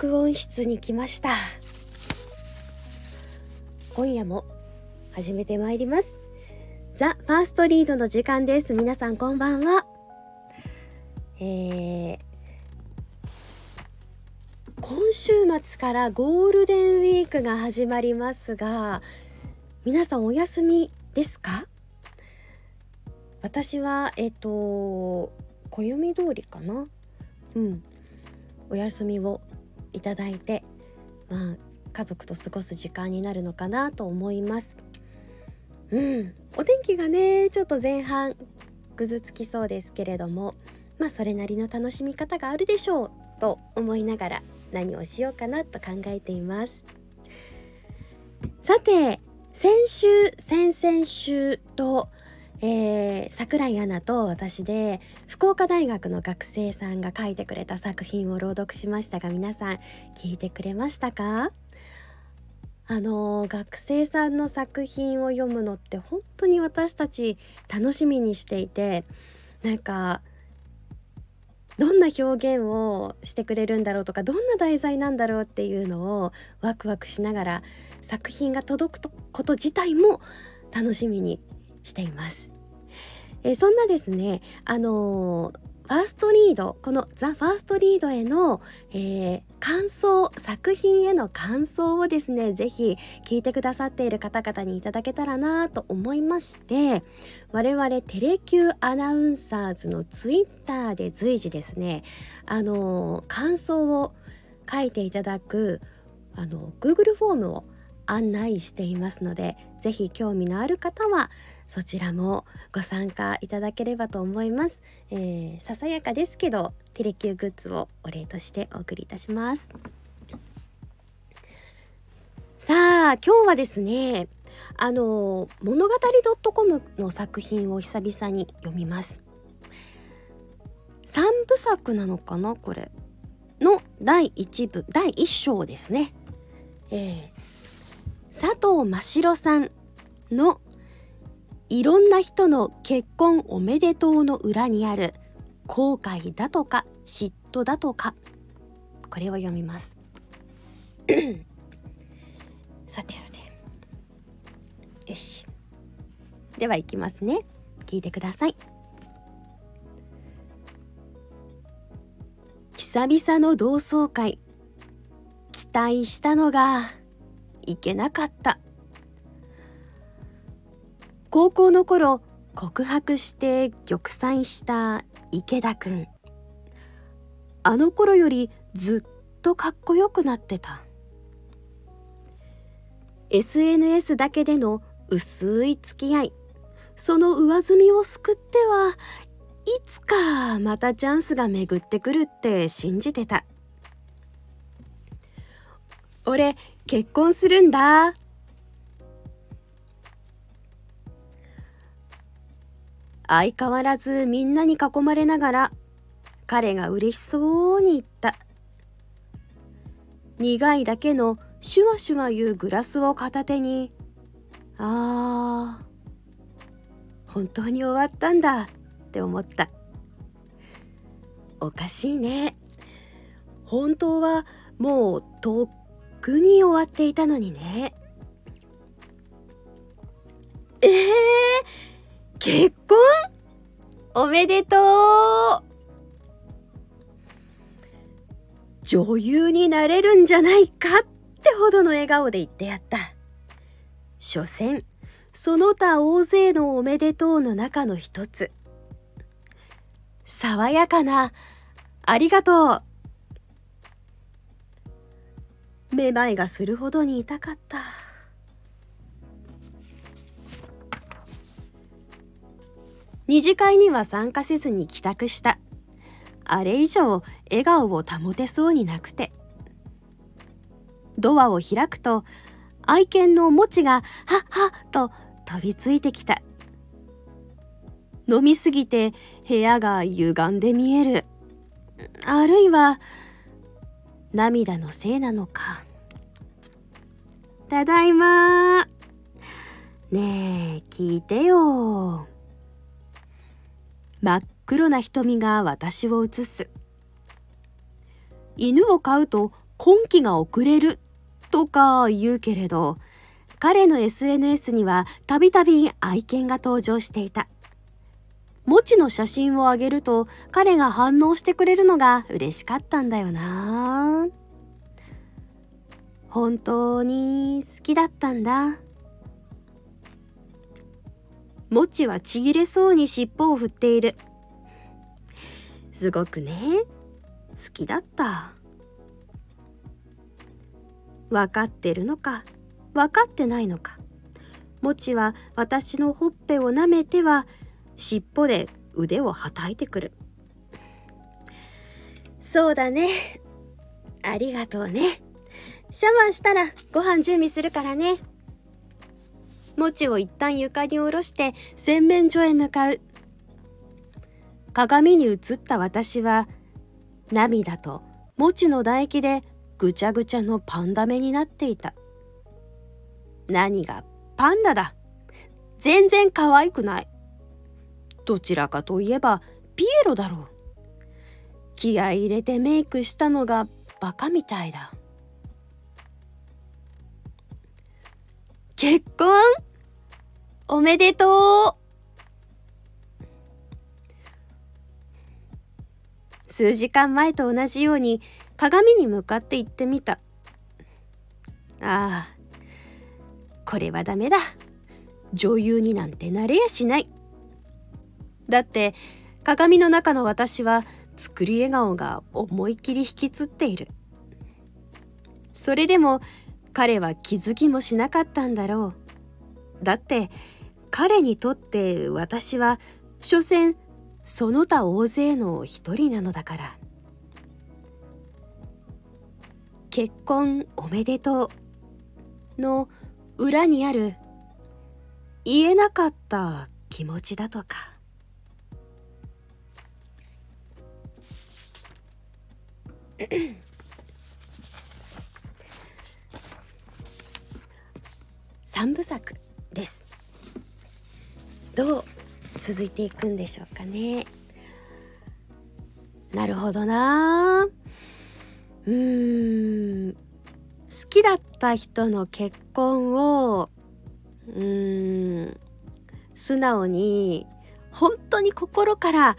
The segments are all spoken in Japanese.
録音室に来ました。今夜も始めてまいります。ザ・ファーストリードの時間です。皆さんこんばんは。えー、今週末からゴールデンウィークが始まりますが皆さんお休みですか？私はえっ、と暦通りかな？うん。お休みをいただいてまあ家族と過ごす時間になるのかなと思います。うんお天気がねちょっと前半ぐずつきそうですけれどもまあそれなりの楽しみ方があるでしょうと思いながら何をしようかなと考えています。さて先週先々週とえー、桜井アナと私で福岡大学の学生さんが書いてくれた作品を朗読しましたが皆さん聞いてくれましたか？あの学生さんの作品を読むのって本当に私たち楽しみにしていてなんかどんな表現をしてくれるんだろうとかどんな題材なんだろうっていうのをワクワクしながら作品が届くこと自体も楽しみにしています。え、そんなですねあのファーストリードこのザ・ファーストリードへの、えー、感想作品への感想をですね是非聞いてくださっている方々にいただけたらなと思いまして我々テレキューアナウンサーズのツイッターで随時ですねあのー、感想を書いていただくあの Google フォームを案内していますので是非興味のある方はそちらもご参加いただければと思います、えー、ささやかですけどテレキューグッズをお礼としてお送りいたします。さあ今日はですねあの物語 .com の作品を久々に読みます。三部作なのかなこれ。の第1部第1章ですね、え、佐藤真城さんのいろんな人の結婚おめでとうの裏にある後悔だとか嫉妬だとか。これを読みます。さてさて。よし。ではいきますね。聞いてください。久々の同窓会。期待したのがいけなかった。高校の頃告白して玉砕した池田くんあの頃よりずっとかっこよくなってた。SNS だけでの薄い付き合いその上積みを救ってはいつかまたチャンスが巡ってくるって信じてた。俺結婚するんだ。相変わらずみんなに囲まれながら彼が嬉しそうに言った。苦いだけのシュワシュワいうグラスを片手にあー本当に終わったんだって思った。おかしいね。本当はもうとっくに終わっていたのにねえー、結婚？おめでとう女優になれるんじゃないかってほどの笑顔で言ってやった。所詮、その他大勢のおめでとうの中の一つ。爽やかな、ありがとう。めまいがするほどに痛かった。二次会には参加せずに帰宅した。あれ以上笑顔を保てそうになくて。ドアを開くと愛犬のもちが「はっはっ」と飛びついてきた。飲みすぎて部屋が歪んで見える。あるいは涙のせいなのか。ただいまねえ聞いてよ真っ黒な瞳が私を映す犬を飼うと今期が遅れるとか言うけれど彼の SNS にはたびたび愛犬が登場していた。もちの写真をあげると彼が反応してくれるのが嬉しかったんだよな。本当に好きだったんだ。もちはちぎれそうに尻尾を振っている。すごくね、好きだった。分かってるのか分かってないのかもちは私のほっぺを舐めては尻尾で腕をはたいてくるそうだねありがとうねシャワーしたらご飯準備するからね。もちを一旦床に下ろして洗面所へ向かう。鏡に映った私は涙ともちの唾液でぐちゃぐちゃのパンダ目になっていた。何がパンダだ？全然可愛くない。どちらかといえばピエロだろう。気合い入れてメイクしたのがバカみたいだ。結婚おめでとう。数時間前と同じように鏡に向かって言ってみた。ああこれはダメだ。女優になんてなれやしない。だって鏡の中の私は作り笑顔が思い切り引きつっている。それでも彼は気づきもしなかったんだろう。だって彼にとって私は所詮その他大勢の一人なのだから。結婚おめでとうの裏にある言えなかった気持ちだとか。三部作です。どう続いていくんでしょうかね。なるほどな。うーん。好きだった人の結婚をうーん。素直に本当に心から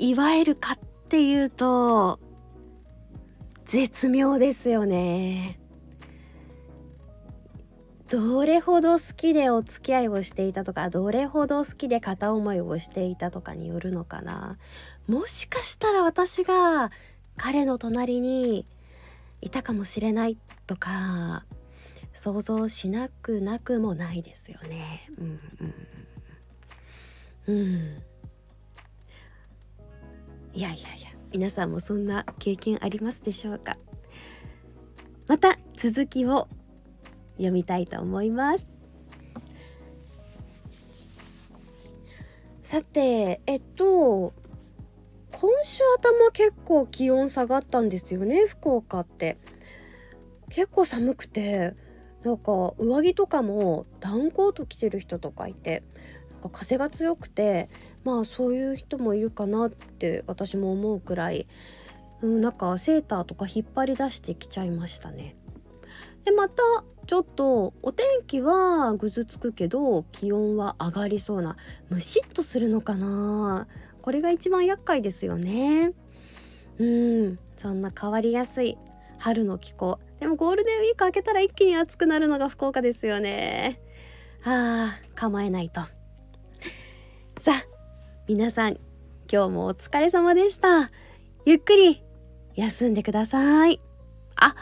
祝えるかっていうと絶妙ですよね。どれほど好きでお付き合いをしていたとかどれほど好きで片思いをしていたとかによるのかな。もしかしたら私が彼の隣にいたかもしれないとか想像しなくなくもないですよね。うんうんうん。いやいやいや皆さんもそんな経験ありますでしょうか。また続きを読みたいと思います。さてえっと今週頭結構気温下がったんですよね福岡って。結構寒くてなんか上着とかもダウンコート着てる人とかいてなんか風が強くてまあそういう人もいるかなって私も思うくらい、うん、なんかセーターとか引っ張り出してきちゃいましたね。でまたちょっとお天気はぐずつくけど気温は上がりそうなムシッとするのかな。これが一番厄介ですよね。うん。そんな変わりやすい春の気候。でもゴールデンウィーク明けたら一気に暑くなるのが福岡ですよね。あー構えないと。さあ皆さん今日もお疲れ様でした。ゆっくり休んでください。あ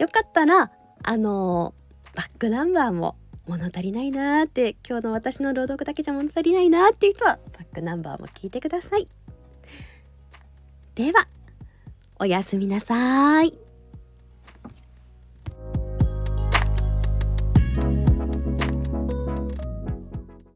よかったらあのバックナンバーも物足りないなーって今日の私の朗読だけじゃ物足りないなーっていう人はバックナンバーも聞いてください。ではおやすみなさい。